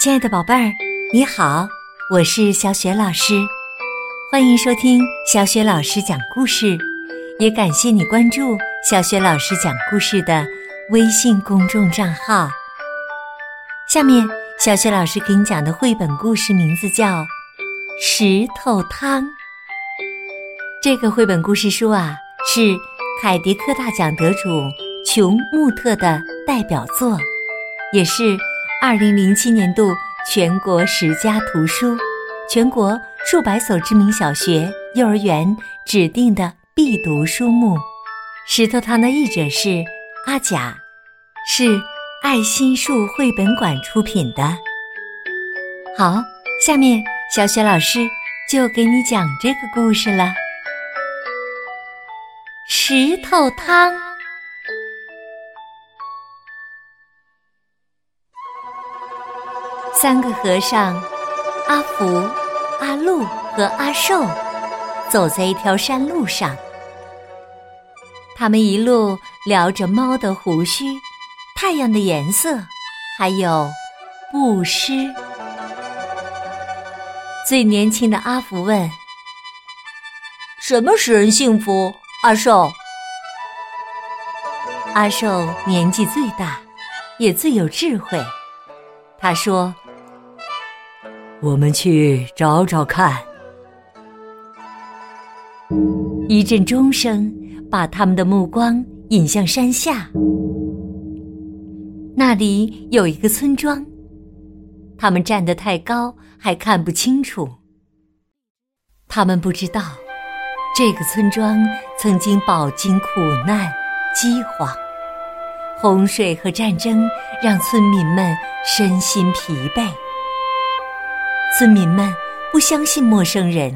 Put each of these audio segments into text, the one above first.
亲爱的宝贝儿，你好，我是小雪老师，欢迎收听小雪老师讲故事，也感谢你关注小雪老师讲故事的微信公众账号。下面，小雪老师给你讲的绘本故事名字叫《石头汤》。这个绘本故事书啊，是凯迪克大奖得主琼穆特的代表作，也是。二零零七年度全国十佳图书，全国数百所知名小学、幼儿园指定的必读书目。石头汤的译者是阿甲，是爱心树绘本馆出品的。好，下面小雪老师就给你讲这个故事了。石头汤。三个和尚，阿福、阿禄和阿寿，走在一条山路上。他们一路聊着猫的胡须、太阳的颜色，还有布施。最年轻的阿福问：“什么使人幸福？”阿寿。阿寿年纪最大，也最有智慧。他说。我们去找找看。一阵钟声把他们的目光引向山下，那里有一个村庄。他们站得太高，还看不清楚。他们不知道，这个村庄曾经饱经苦难、饥荒、洪水和战争，让村民们身心疲惫。村民们不相信陌生人，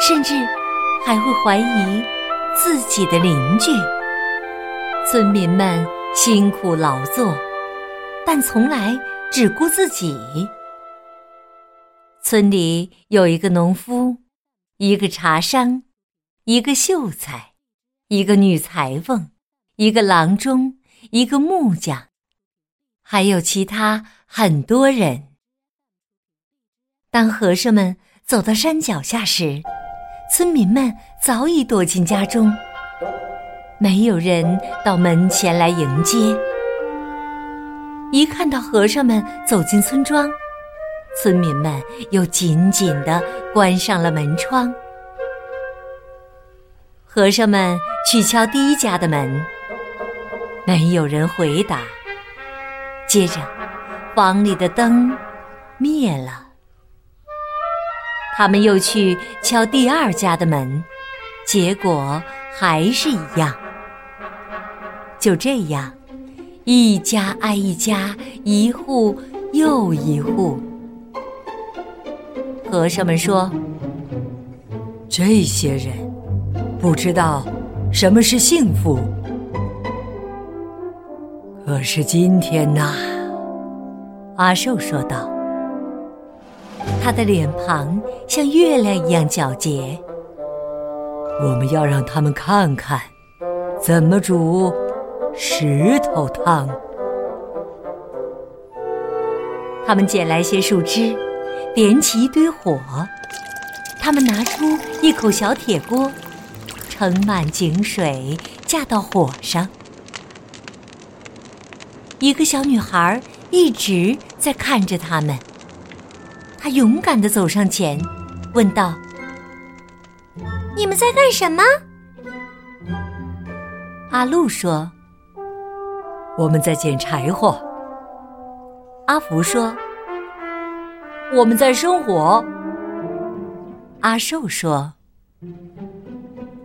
甚至还会怀疑自己的邻居。村民们辛苦劳作，但从来只顾自己。村里有一个农夫，一个茶商，一个秀才，一个女裁缝，一个郎中，一个木匠，还有其他很多人。当和尚们走到山脚下时，村民们早已躲进家中，没有人到门前来迎接。一看到和尚们走进村庄，村民们又紧紧地关上了门窗。和尚们去敲第一家的门，没有人回答。接着，房里的灯灭了。他们又去敲第二家的门，结果还是一样。就这样，一家挨一家，一户又一户。和尚们说：“这些人不知道什么是幸福。”可是今天呐，阿寿说道。他的脸庞像月亮一样皎洁。我们要让他们看看，怎么煮石头汤。他们捡来些树枝，点起一堆火。他们拿出一口小铁锅，盛满井水，架到火上。一个小女孩一直在看着他们。她勇敢地走上前，问道：“你们在干什么？”阿禄说：“我们在捡柴火。”阿福说：“我们在生火。”阿寿说：“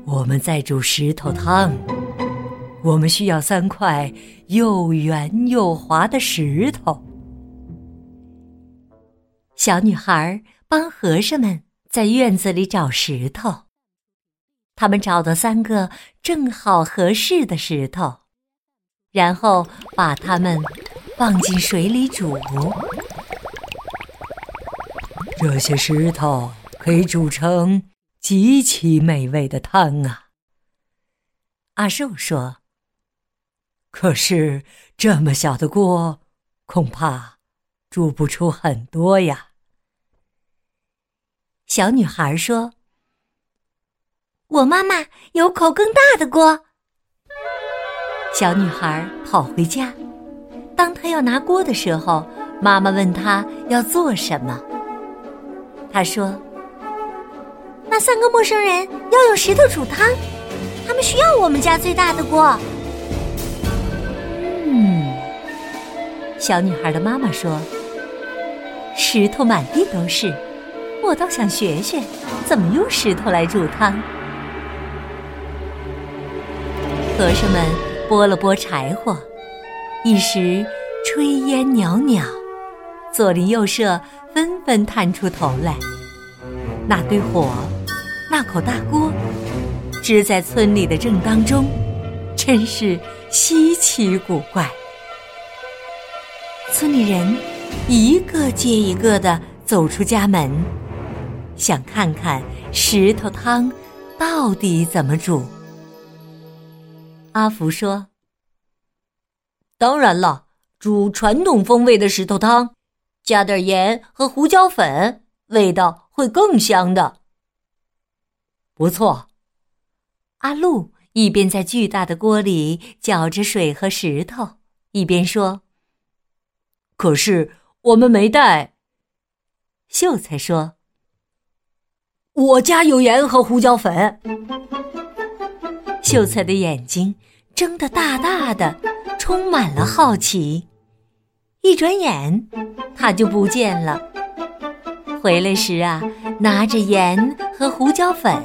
我们在煮石头汤。我们需要三块又圆又滑的石头。”小女孩帮和尚们在院子里找石头，他们找到三个正好合适的石头，然后把它们放进水里煮。这些石头可以煮成极其美味的汤啊！阿寿说：“可是这么小的锅，恐怕……”煮不出很多呀。”小女孩说：“我妈妈有口更大的锅。”小女孩跑回家，当她要拿锅的时候，妈妈问她要做什么。她说：“那三个陌生人要用石头煮汤，他们需要我们家最大的锅。”嗯，小女孩的妈妈说：“石头满地都是，我倒想学学怎么用石头来煮汤。”和尚们拨了拨柴火，一时炊烟袅袅，左邻右舍纷纷探出头来。那堆火，那口大锅，支在村里的正当中，真是稀奇古怪。村里人一个接一个的走出家门，想看看石头汤到底怎么煮。阿福说：“当然了，煮传统风味的石头汤，加点盐和胡椒粉，味道会更香的。”不错。阿路一边在巨大的锅里搅着水和石头，一边说：“可是我们没带。”秀才说：“我家有盐和胡椒粉。”秀才的眼睛睁得大大的，充满了好奇。一转眼，他就不见了。回来时啊，拿着盐和胡椒粉，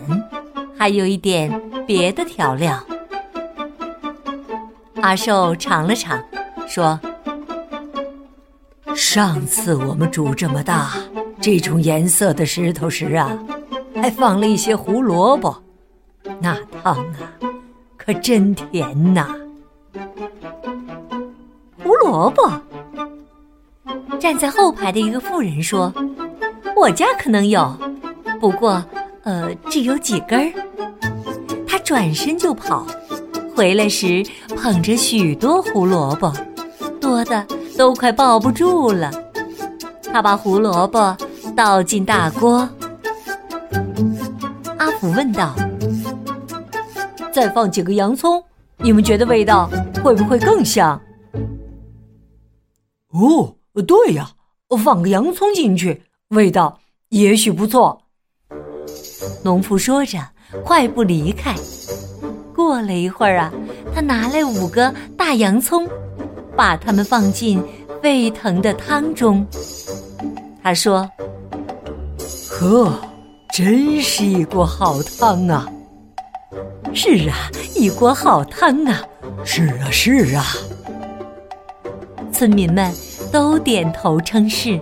还有一点别的调料。阿寿尝了尝，说：“上次我们煮这么大这种颜色的石头时啊，还放了一些胡萝卜，那汤啊。”可真甜呐！胡萝卜。站在后排的一个妇人说：“我家可能有，不过，呃，只有几根儿。”他转身就跑，回来时捧着许多胡萝卜，多的都快抱不住了。他把胡萝卜倒进大锅。阿福问道。再放几个洋葱，你们觉得味道会不会更香？哦，对呀，放个洋葱进去，味道也许不错。农夫说着，快步离开。过了一会儿啊，他拿来五个大洋葱，把它们放进沸腾的汤中。他说：“呵，真是一锅好汤啊！”是啊，一锅好汤啊！是啊，是啊。村民们都点头称是，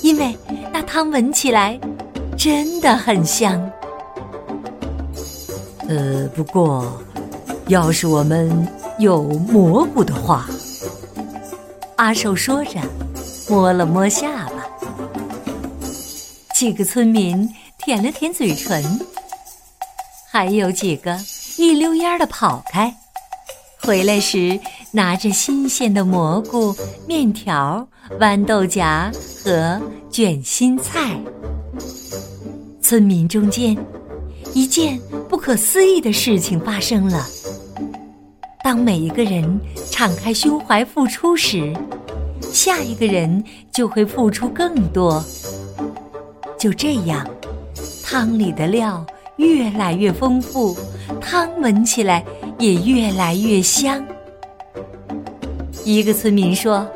因为那汤闻起来真的很香。呃，不过，要是我们有蘑菇的话，阿寿说着，摸了摸下巴。几个村民舔了舔嘴唇。还有几个一溜烟的跑开，回来时拿着新鲜的蘑菇、面条、豌豆荚和卷心菜。村民中间，一件不可思议的事情发生了：当每一个人敞开胸怀付出时，下一个人就会付出更多。就这样，汤里的料。越来越丰富，汤闻起来也越来越香。一个村民说：“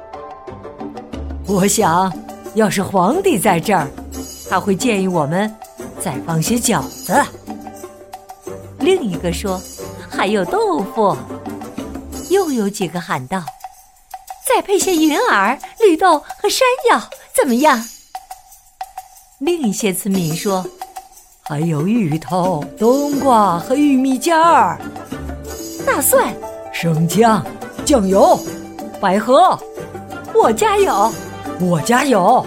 我想要是皇帝在这儿，他会建议我们再放些饺子。”另一个说：“还有豆腐。”又有几个喊道：“再配些云耳、绿豆和山药，怎么样？”另一些村民说。还有芋头、冬瓜和玉米尖儿，大蒜、生姜、酱油、百合，我家有，我家有。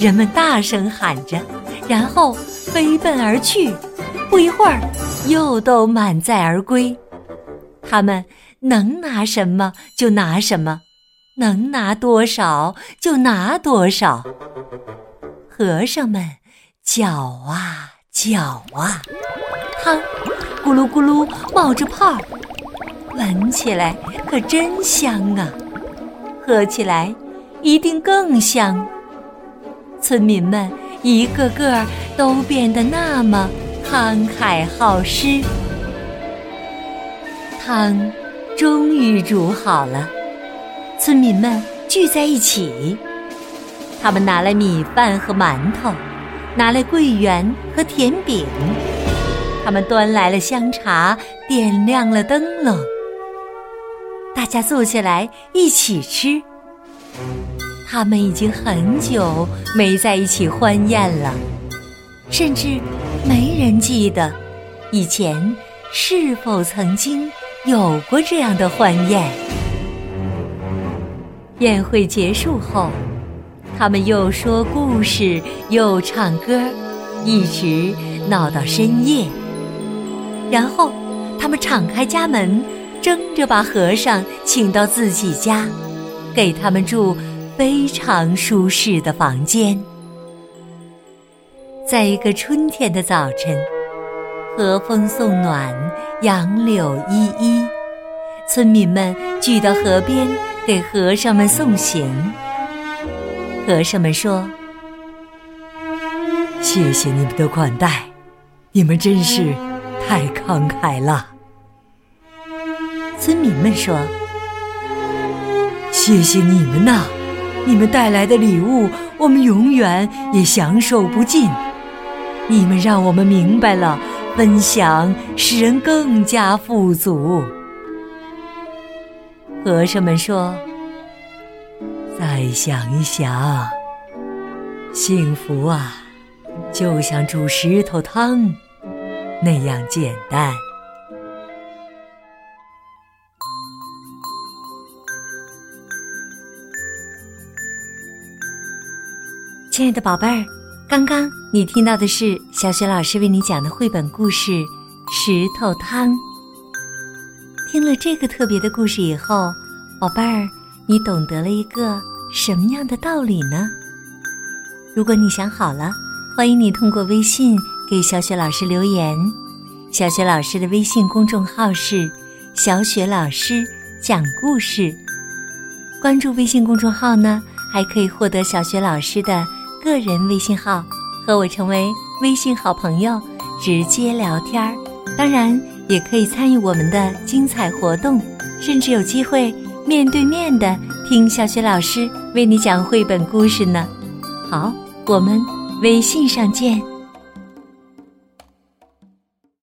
人们大声喊着，然后飞奔而去。不一会儿，又都满载而归。他们能拿什么就拿什么，能拿多少就拿多少。和尚们搅啊搅啊，汤咕噜咕噜冒着泡，闻起来可真香啊！喝起来一定更香。村民们一个个都变得那么慷慨好施。汤终于煮好了，村民们聚在一起。他们拿来米饭和馒头，拿来桂圆和甜饼。他们端来了香茶，点亮了灯笼。大家坐下来一起吃。他们已经很久没在一起欢宴了，甚至没人记得以前是否曾经。有过这样的欢宴。宴会结束后，他们又说故事，又唱歌，一直闹到深夜。然后，他们敞开家门，争着把和尚请到自己家，给他们住非常舒适的房间。在一个春天的早晨。和风送暖，杨柳依依，村民们聚到河边给和尚们送行。和尚们说：“谢谢你们的款待，你们真是太慷慨了。”村民们说：“谢谢你们呐，你们带来的礼物，我们永远也享受不尽。你们让我们明白了。”分享使人更加富足。和尚们说：“再想一想，幸福啊，就像煮石头汤那样简单。”亲爱的宝贝儿。刚刚你听到的是小雪老师为你讲的绘本故事《石头汤》。听了这个特别的故事以后，宝贝儿，你懂得了一个什么样的道理呢？如果你想好了，欢迎你通过微信给小雪老师留言。小雪老师的微信公众号是“小雪老师讲故事”。关注微信公众号呢，还可以获得小雪老师的。个人微信号，和我成为微信好朋友，直接聊天儿。当然，也可以参与我们的精彩活动，甚至有机会面对面的听小雪老师为你讲绘本故事呢。好，我们微信上见。